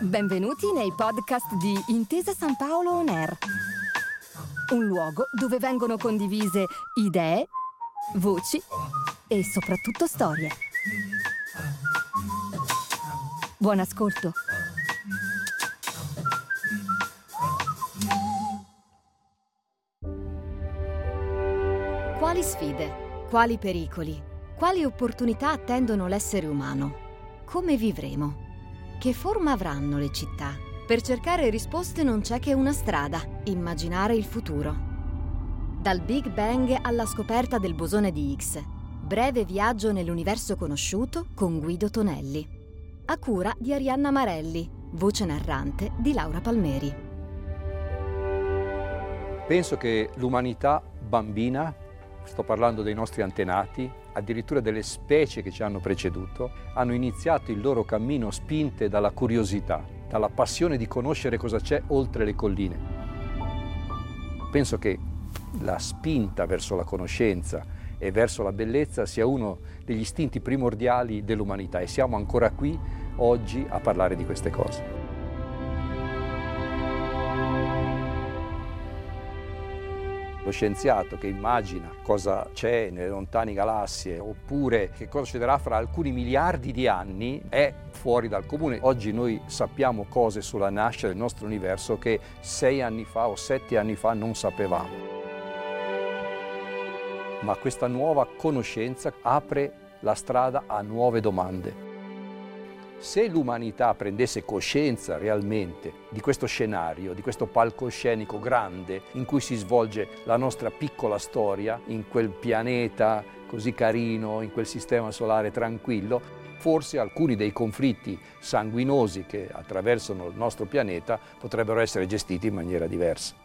Benvenuti nei podcast di Intesa San Paolo On Air. Un luogo dove vengono condivise idee, voci e soprattutto storie. Buon ascolto. Quali sfide, quali pericoli, quali opportunità attendono l'essere umano? Come vivremo? Che forma avranno le città? Per cercare risposte non c'è che una strada, immaginare il futuro. Dal Big Bang alla scoperta del bosone di Higgs. Breve viaggio nell'universo conosciuto con Guido Tonelli. A cura di Arianna Marelli, voce narrante di Laura Palmeri. Penso che l'umanità bambina, sto parlando dei nostri antenati, addirittura delle specie che ci hanno preceduto, hanno iniziato il loro cammino spinte dalla curiosità, dalla passione di conoscere cosa c'è oltre le colline. Penso che la spinta verso la conoscenza e verso la bellezza sia uno degli istinti primordiali dell'umanità e siamo ancora qui oggi a parlare di queste cose. Lo scienziato che immagina cosa c'è nelle lontane galassie oppure che cosa succederà fra alcuni miliardi di anni è fuori dal comune. Oggi noi sappiamo cose sulla nascita del nostro universo che sei anni fa o sette anni fa non sapevamo. Ma questa nuova conoscenza apre la strada a nuove domande. Se l'umanità prendesse coscienza realmente di questo scenario, di questo palcoscenico grande in cui si svolge la nostra piccola storia, in quel pianeta così carino, in quel sistema solare tranquillo, forse alcuni dei conflitti sanguinosi che attraversano il nostro pianeta potrebbero essere gestiti in maniera diversa.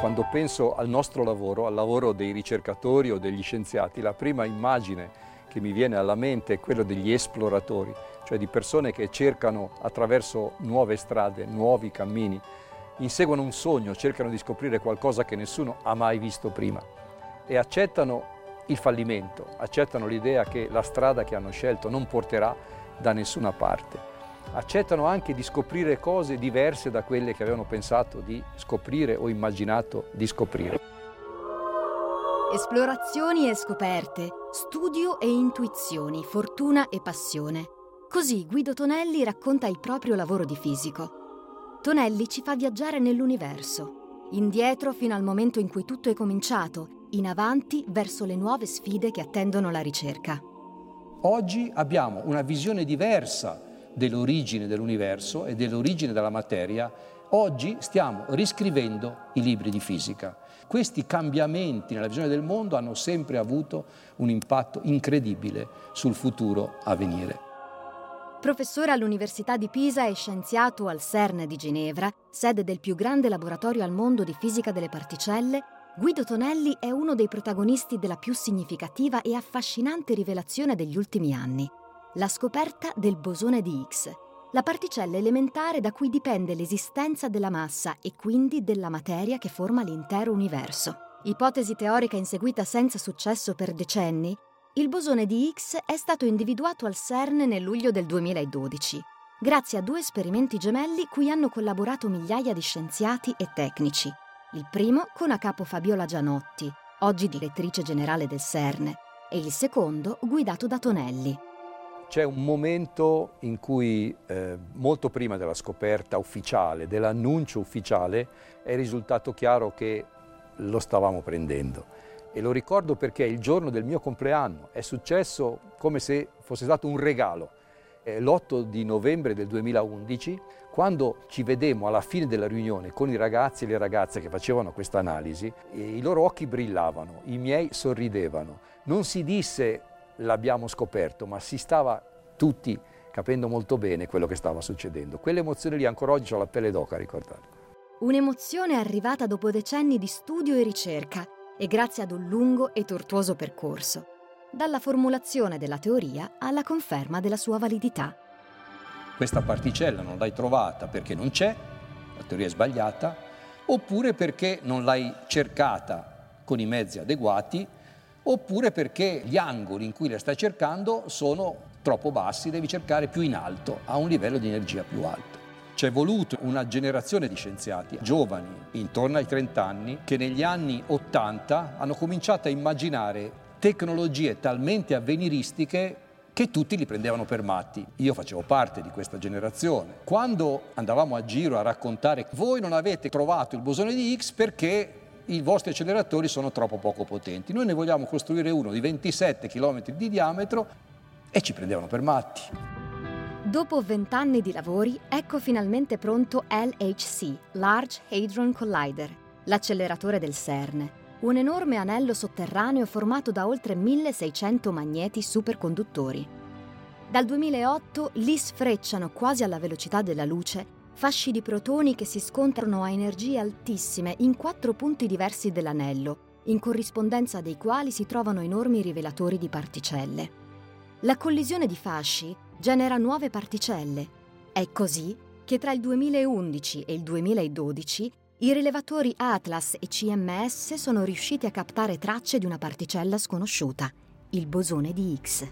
Quando penso al nostro lavoro, al lavoro dei ricercatori o degli scienziati, la prima immagine che mi viene alla mente è quello degli esploratori, cioè di persone che cercano attraverso nuove strade, nuovi cammini, inseguono un sogno, cercano di scoprire qualcosa che nessuno ha mai visto prima e accettano il fallimento, accettano l'idea che la strada che hanno scelto non porterà da nessuna parte. Accettano anche di scoprire cose diverse da quelle che avevano pensato di scoprire o immaginato di scoprire. Esplorazioni e scoperte, studio e intuizioni, fortuna e passione. Così Guido Tonelli racconta il proprio lavoro di fisico. Tonelli ci fa viaggiare nell'universo, indietro fino al momento in cui tutto è cominciato, in avanti verso le nuove sfide che attendono la ricerca. Oggi abbiamo una visione diversa dell'origine dell'universo e dell'origine della materia. Oggi stiamo riscrivendo i libri di fisica. Questi cambiamenti nella visione del mondo hanno sempre avuto un impatto incredibile sul futuro a venire. Professore all'Università di Pisa e scienziato al CERN di Ginevra, sede del più grande laboratorio al mondo di fisica delle particelle, Guido Tonelli è uno dei protagonisti della più significativa e affascinante rivelazione degli ultimi anni, la scoperta del bosone di Higgs, la particella elementare da cui dipende l'esistenza della massa e quindi della materia che forma l'intero universo. Ipotesi teorica inseguita senza successo per decenni, il bosone di Higgs è stato individuato al CERN nel luglio del 2012, grazie a due esperimenti gemelli cui hanno collaborato migliaia di scienziati e tecnici. Il primo con a capo Fabiola Gianotti, oggi direttrice generale del CERN, e il secondo guidato da Tonelli. C'è un momento in cui, eh, molto prima della scoperta ufficiale, dell'annuncio ufficiale, è risultato chiaro che lo stavamo prendendo. E lo ricordo perché il giorno del mio compleanno è successo come se fosse stato un regalo. L'8 di novembre del 2011, quando ci vedemmo alla fine della riunione con i ragazzi e le ragazze che facevano questa analisi, i loro occhi brillavano, i miei sorridevano. Non si disse l'abbiamo scoperto, ma si stava tutti capendo molto bene quello che stava succedendo. Quelle emozioni lì ancora oggi ho la pelle d'oca a ricordare. Un'emozione arrivata dopo decenni di studio e ricerca e grazie ad un lungo e tortuoso percorso, dalla formulazione della teoria alla conferma della sua validità. Questa particella non l'hai trovata perché non c'è, la teoria è sbagliata, oppure perché non l'hai cercata con i mezzi adeguati oppure perché gli angoli in cui le stai cercando sono troppo bassi, devi cercare più in alto, a un livello di energia più alto. C'è voluto una generazione di scienziati giovani, intorno ai 30 anni, che negli anni 80 hanno cominciato a immaginare tecnologie talmente avveniristiche che tutti li prendevano per matti. Io facevo parte di questa generazione. Quando andavamo a giro a raccontare voi non avete trovato il bosone di Higgs perché i vostri acceleratori sono troppo poco potenti. Noi ne vogliamo costruire uno di 27 km di diametro e ci prendevano per matti. Dopo vent'anni di lavori, ecco finalmente pronto LHC, Large Hadron Collider, l'acceleratore del CERN, un enorme anello sotterraneo formato da oltre 1600 magneti superconduttori. Dal 2008 lì sfrecciano quasi alla velocità della luce fasci di protoni che si scontrano a energie altissime in quattro punti diversi dell'anello, in corrispondenza dei quali si trovano enormi rivelatori di particelle. La collisione di fasci genera nuove particelle. È così che tra il 2011 e il 2012 i rilevatori Atlas e CMS sono riusciti a captare tracce di una particella sconosciuta, il bosone di Higgs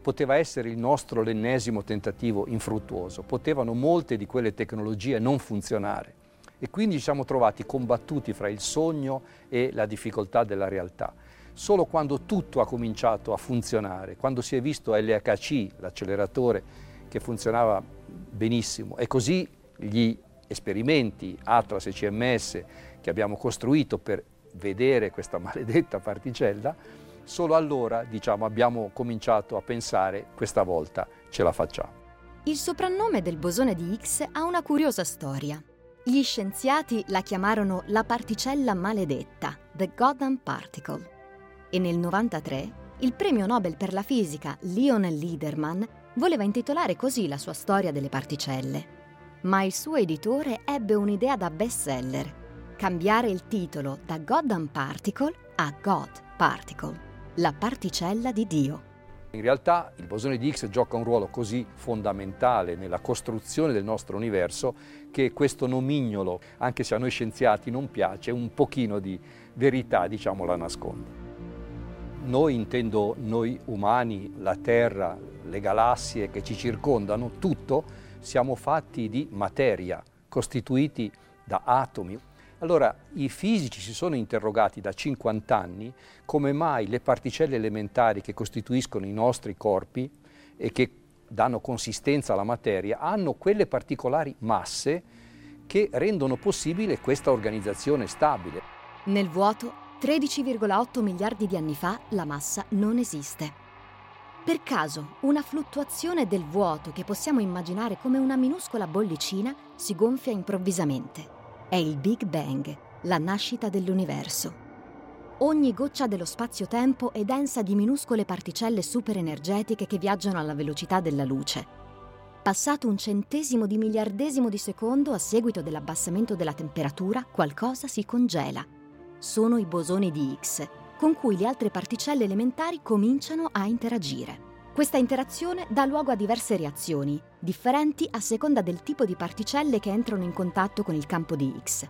poteva essere il nostro l'ennesimo tentativo infruttuoso, potevano molte di quelle tecnologie non funzionare e quindi ci siamo trovati combattuti fra il sogno e la difficoltà della realtà. Solo quando tutto ha cominciato a funzionare, quando si è visto LHC, l'acceleratore che funzionava benissimo, e così gli esperimenti Atlas e CMS che abbiamo costruito per vedere questa maledetta particella, Solo allora, diciamo, abbiamo cominciato a pensare questa volta ce la facciamo. Il soprannome del bosone di Higgs ha una curiosa storia. Gli scienziati la chiamarono la particella maledetta, the Goddamn Particle. E nel 1993 il premio Nobel per la fisica Lionel Liederman voleva intitolare così la sua storia delle particelle. Ma il suo editore ebbe un'idea da bestseller, cambiare il titolo da Goddamn Particle a God Particle la particella di Dio. In realtà il bosone di Higgs gioca un ruolo così fondamentale nella costruzione del nostro universo che questo nomignolo, anche se a noi scienziati non piace, un pochino di verità diciamo la nasconde. Noi intendo noi umani, la Terra, le galassie che ci circondano, tutto siamo fatti di materia, costituiti da atomi, allora i fisici si sono interrogati da 50 anni come mai le particelle elementari che costituiscono i nostri corpi e che danno consistenza alla materia hanno quelle particolari masse che rendono possibile questa organizzazione stabile. Nel vuoto, 13,8 miliardi di anni fa, la massa non esiste. Per caso, una fluttuazione del vuoto che possiamo immaginare come una minuscola bollicina si gonfia improvvisamente è il Big Bang, la nascita dell'universo. Ogni goccia dello spazio-tempo è densa di minuscole particelle superenergetiche che viaggiano alla velocità della luce. Passato un centesimo di miliardesimo di secondo a seguito dell'abbassamento della temperatura, qualcosa si congela. Sono i bosoni di Higgs, con cui le altre particelle elementari cominciano a interagire. Questa interazione dà luogo a diverse reazioni, differenti a seconda del tipo di particelle che entrano in contatto con il campo di X.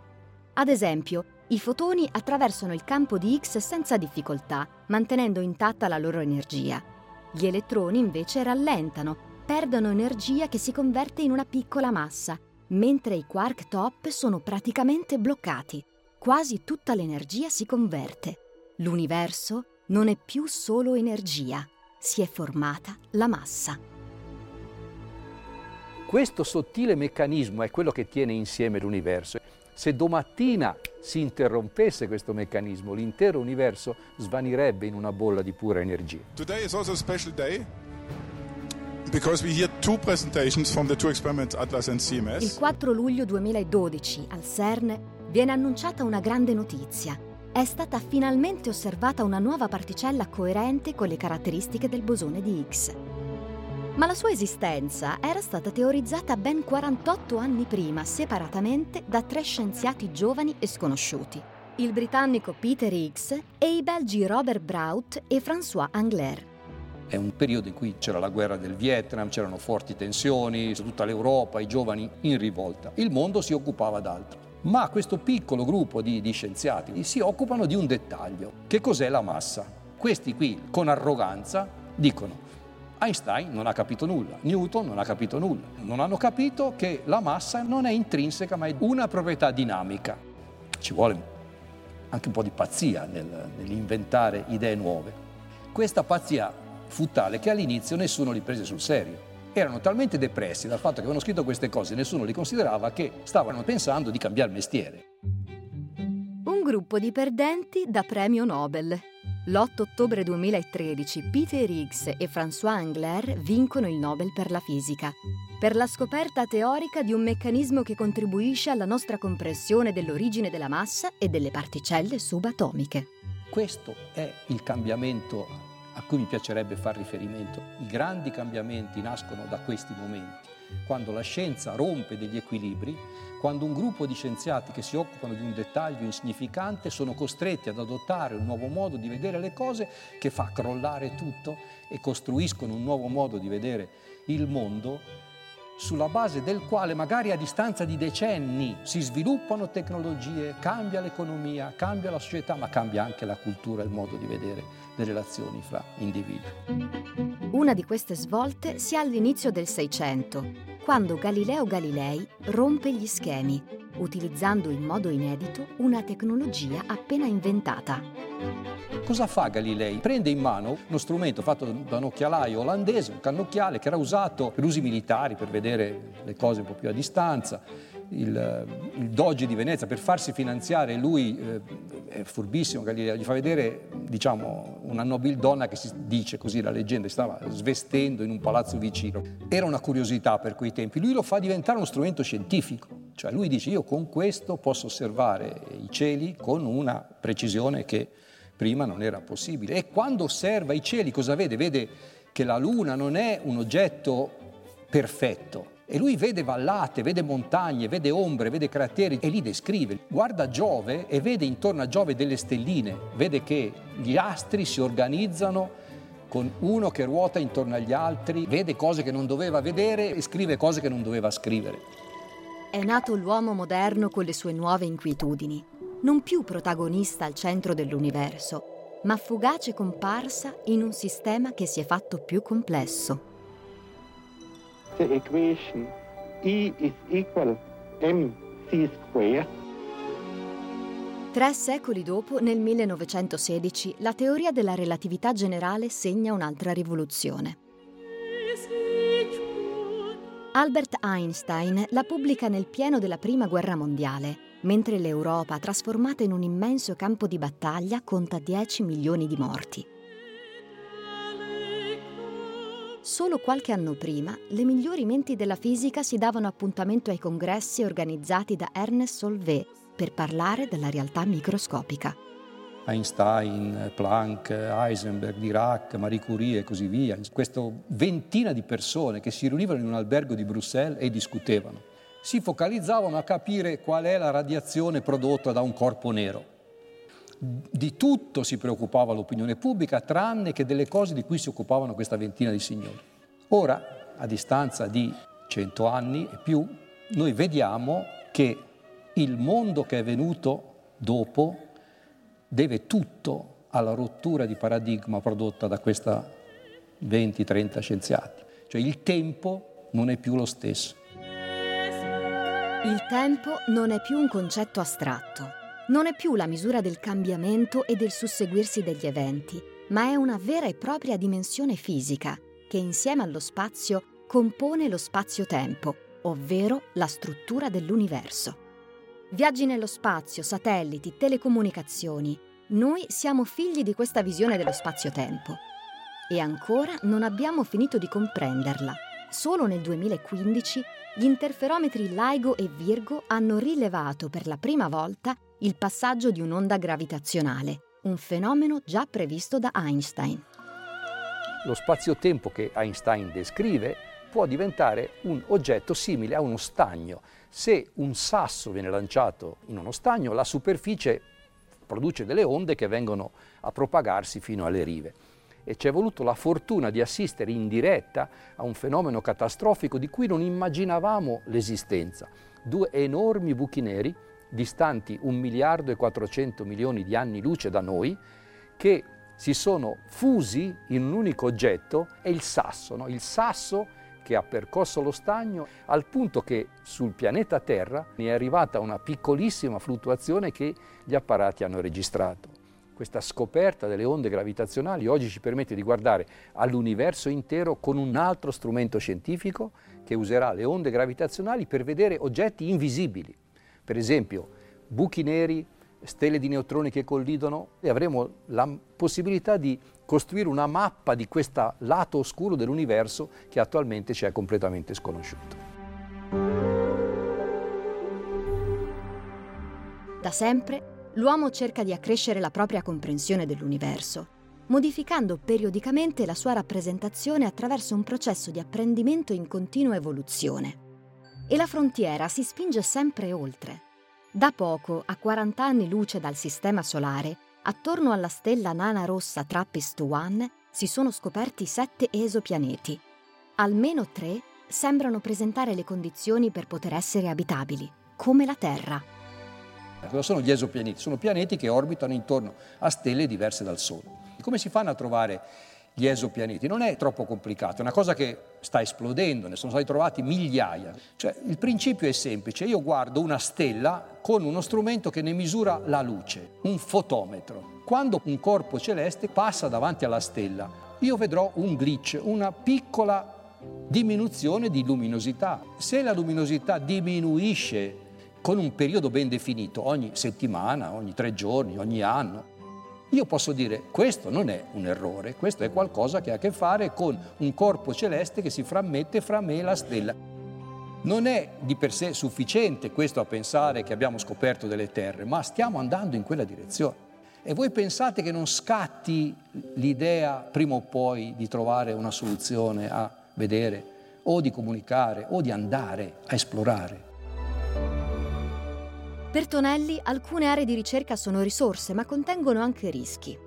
Ad esempio, i fotoni attraversano il campo di X senza difficoltà, mantenendo intatta la loro energia. Gli elettroni invece rallentano, perdono energia che si converte in una piccola massa, mentre i quark top sono praticamente bloccati. Quasi tutta l'energia si converte. L'universo non è più solo energia, si è formata la massa. Questo sottile meccanismo è quello che tiene insieme l'universo. Se domattina si interrompesse questo meccanismo, l'intero universo svanirebbe in una bolla di pura energia. Today is also a special day because we hear two presentations from the two experiments Atlas and CMS. Il 4 luglio 2012 al CERN viene annunciata una grande notizia è stata finalmente osservata una nuova particella coerente con le caratteristiche del bosone di Higgs. Ma la sua esistenza era stata teorizzata ben 48 anni prima, separatamente da tre scienziati giovani e sconosciuti, il britannico Peter Higgs e i belgi Robert Braut e François Angler. È un periodo in cui c'era la guerra del Vietnam, c'erano forti tensioni, tutta l'Europa, i giovani in rivolta. Il mondo si occupava d'altro. Ma questo piccolo gruppo di, di scienziati si occupano di un dettaglio. Che cos'è la massa? Questi qui, con arroganza, dicono Einstein non ha capito nulla, Newton non ha capito nulla, non hanno capito che la massa non è intrinseca ma è una proprietà dinamica. Ci vuole anche un po' di pazzia nel, nell'inventare idee nuove. Questa pazzia fu tale che all'inizio nessuno li prese sul serio. Erano talmente depressi dal fatto che avevano scritto queste cose, nessuno li considerava che stavano pensando di cambiare mestiere. Un gruppo di perdenti da premio Nobel. L'8 ottobre 2013 Peter Higgs e François Engler vincono il Nobel per la fisica, per la scoperta teorica di un meccanismo che contribuisce alla nostra comprensione dell'origine della massa e delle particelle subatomiche. Questo è il cambiamento a cui mi piacerebbe fare riferimento. I grandi cambiamenti nascono da questi momenti, quando la scienza rompe degli equilibri quando un gruppo di scienziati che si occupano di un dettaglio insignificante sono costretti ad adottare un nuovo modo di vedere le cose che fa crollare tutto e costruiscono un nuovo modo di vedere il mondo sulla base del quale magari a distanza di decenni si sviluppano tecnologie, cambia l'economia, cambia la società, ma cambia anche la cultura, il modo di vedere le relazioni fra individui. Una di queste svolte si ha all'inizio del Seicento, quando Galileo Galilei rompe gli schemi, utilizzando in modo inedito una tecnologia appena inventata. Cosa fa Galilei? Prende in mano uno strumento fatto da un occhialaio olandese, un cannocchiale che era usato per usi militari, per vedere le cose un po' più a distanza, il, il Doge di Venezia per farsi finanziare, lui eh, è furbissimo, Galileo, gli fa vedere diciamo, una nobildonna che si dice così la leggenda, stava svestendo in un palazzo vicino. Era una curiosità per quei tempi, lui lo fa diventare uno strumento scientifico, cioè lui dice io con questo posso osservare i cieli con una precisione che prima non era possibile e quando osserva i cieli cosa vede? Vede che la luna non è un oggetto perfetto, e lui vede vallate, vede montagne, vede ombre, vede crateri e li descrive. Guarda Giove e vede intorno a Giove delle stelline, vede che gli astri si organizzano con uno che ruota intorno agli altri, vede cose che non doveva vedere e scrive cose che non doveva scrivere. È nato l'uomo moderno con le sue nuove inquietudini, non più protagonista al centro dell'universo, ma fugace comparsa in un sistema che si è fatto più complesso the equation E is equal mc square. Tre secoli dopo, nel 1916, la teoria della relatività generale segna un'altra rivoluzione. Albert Einstein la pubblica nel pieno della Prima Guerra Mondiale, mentre l'Europa, trasformata in un immenso campo di battaglia, conta 10 milioni di morti. Solo qualche anno prima, le migliori menti della fisica si davano appuntamento ai congressi organizzati da Ernest Solvay per parlare della realtà microscopica. Einstein, Planck, Heisenberg, Dirac, Marie Curie e così via. Questa ventina di persone che si riunivano in un albergo di Bruxelles e discutevano. Si focalizzavano a capire qual è la radiazione prodotta da un corpo nero di tutto si preoccupava l'opinione pubblica, tranne che delle cose di cui si occupavano questa ventina di signori. Ora, a distanza di cento anni e più, noi vediamo che il mondo che è venuto dopo deve tutto alla rottura di paradigma prodotta da questa 20-30 scienziati. Cioè il tempo non è più lo stesso. Il tempo non è più un concetto astratto, non è più la misura del cambiamento e del susseguirsi degli eventi, ma è una vera e propria dimensione fisica che insieme allo spazio compone lo spazio-tempo, ovvero la struttura dell'universo. Viaggi nello spazio, satelliti, telecomunicazioni. Noi siamo figli di questa visione dello spazio-tempo. E ancora non abbiamo finito di comprenderla. Solo nel 2015 gli interferometri LIGO e Virgo hanno rilevato per la prima volta il passaggio di un'onda gravitazionale, un fenomeno già previsto da Einstein. Lo spazio-tempo che Einstein descrive può diventare un oggetto simile a uno stagno. Se un sasso viene lanciato in uno stagno, la superficie produce delle onde che vengono a propagarsi fino alle rive. E ci è voluto la fortuna di assistere in diretta a un fenomeno catastrofico di cui non immaginavamo l'esistenza. Due enormi buchi neri distanti 1 miliardo e 400 milioni di anni luce da noi, che si sono fusi in un unico oggetto, è il sasso, no? il sasso che ha percorso lo stagno al punto che sul pianeta Terra ne è arrivata una piccolissima fluttuazione che gli apparati hanno registrato. Questa scoperta delle onde gravitazionali oggi ci permette di guardare all'universo intero con un altro strumento scientifico che userà le onde gravitazionali per vedere oggetti invisibili. Per esempio, buchi neri, stelle di neutroni che collidono e avremo la possibilità di costruire una mappa di questo lato oscuro dell'universo che attualmente ci è completamente sconosciuto. Da sempre l'uomo cerca di accrescere la propria comprensione dell'universo, modificando periodicamente la sua rappresentazione attraverso un processo di apprendimento in continua evoluzione. E la frontiera si spinge sempre oltre da poco, a 40 anni luce dal Sistema Solare, attorno alla stella nana rossa TRAPPIST-1 si sono scoperti sette esopianeti. Almeno tre sembrano presentare le condizioni per poter essere abitabili, come la Terra. Cosa sono gli esopianeti? Sono pianeti che orbitano intorno a stelle diverse dal Sole. Come si fanno a trovare gli esopianeti. Non è troppo complicato, è una cosa che sta esplodendo, ne sono stati trovati migliaia. Cioè, il principio è semplice, io guardo una stella con uno strumento che ne misura la luce, un fotometro. Quando un corpo celeste passa davanti alla stella, io vedrò un glitch, una piccola diminuzione di luminosità. Se la luminosità diminuisce con un periodo ben definito, ogni settimana, ogni tre giorni, ogni anno, io posso dire questo non è un errore, questo è qualcosa che ha a che fare con un corpo celeste che si frammette fra me e la stella. Non è di per sé sufficiente questo a pensare che abbiamo scoperto delle terre, ma stiamo andando in quella direzione. E voi pensate che non scatti l'idea prima o poi di trovare una soluzione a vedere o di comunicare o di andare a esplorare? Per Tonelli alcune aree di ricerca sono risorse ma contengono anche rischi.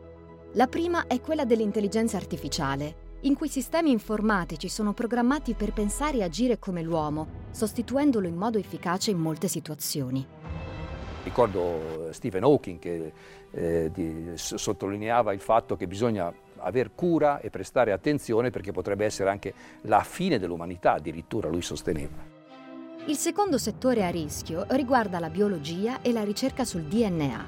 La prima è quella dell'intelligenza artificiale, in cui sistemi informatici sono programmati per pensare e agire come l'uomo, sostituendolo in modo efficace in molte situazioni. Ricordo Stephen Hawking che eh, di, sottolineava il fatto che bisogna aver cura e prestare attenzione perché potrebbe essere anche la fine dell'umanità, addirittura lui sosteneva. Il secondo settore a rischio riguarda la biologia e la ricerca sul DNA.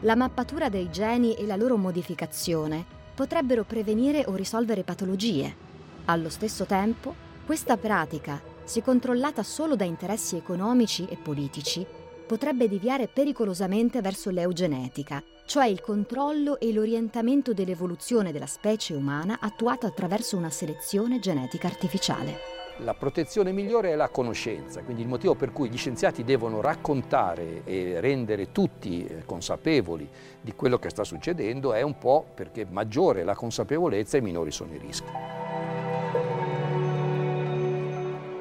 La mappatura dei geni e la loro modificazione potrebbero prevenire o risolvere patologie. Allo stesso tempo, questa pratica, se controllata solo da interessi economici e politici, potrebbe deviare pericolosamente verso l'eugenetica, cioè il controllo e l'orientamento dell'evoluzione della specie umana attuato attraverso una selezione genetica artificiale. La protezione migliore è la conoscenza, quindi il motivo per cui gli scienziati devono raccontare e rendere tutti eh, consapevoli di quello che sta succedendo è un po' perché maggiore la consapevolezza e minori sono i rischi.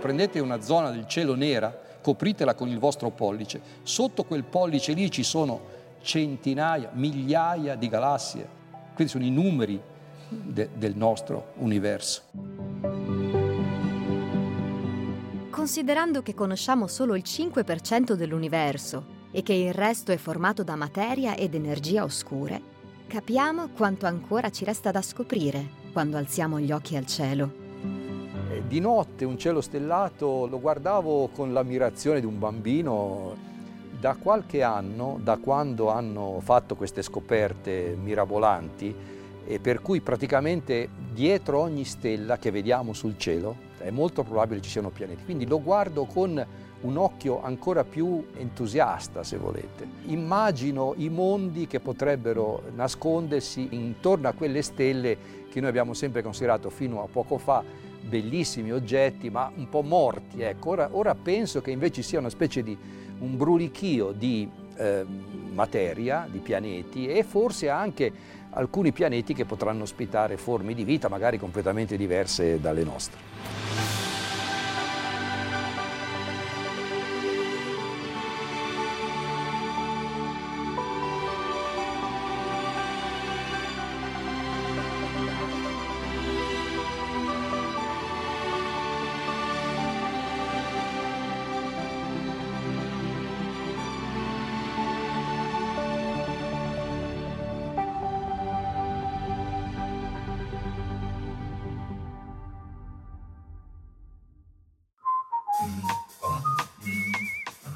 Prendete una zona del cielo nera, copritela con il vostro pollice, sotto quel pollice lì ci sono centinaia, migliaia di galassie, questi sono i numeri de del nostro universo. Considerando che conosciamo solo il 5% dell'universo e che il resto è formato da materia ed energia oscure, capiamo quanto ancora ci resta da scoprire quando alziamo gli occhi al cielo. Eh, di notte un cielo stellato lo guardavo con l'ammirazione di un bambino. Da qualche anno, da quando hanno fatto queste scoperte mirabolanti, e per cui praticamente dietro ogni stella che vediamo sul cielo è molto probabile ci siano pianeti. Quindi lo guardo con un occhio ancora più entusiasta, se volete. Immagino i mondi che potrebbero nascondersi intorno a quelle stelle che noi abbiamo sempre considerato fino a poco fa bellissimi oggetti, ma un po' morti. Ecco, ora, ora penso che invece sia una specie di un brulichio di eh, materia, di pianeti e forse anche alcuni pianeti che potranno ospitare forme di vita magari completamente diverse dalle nostre.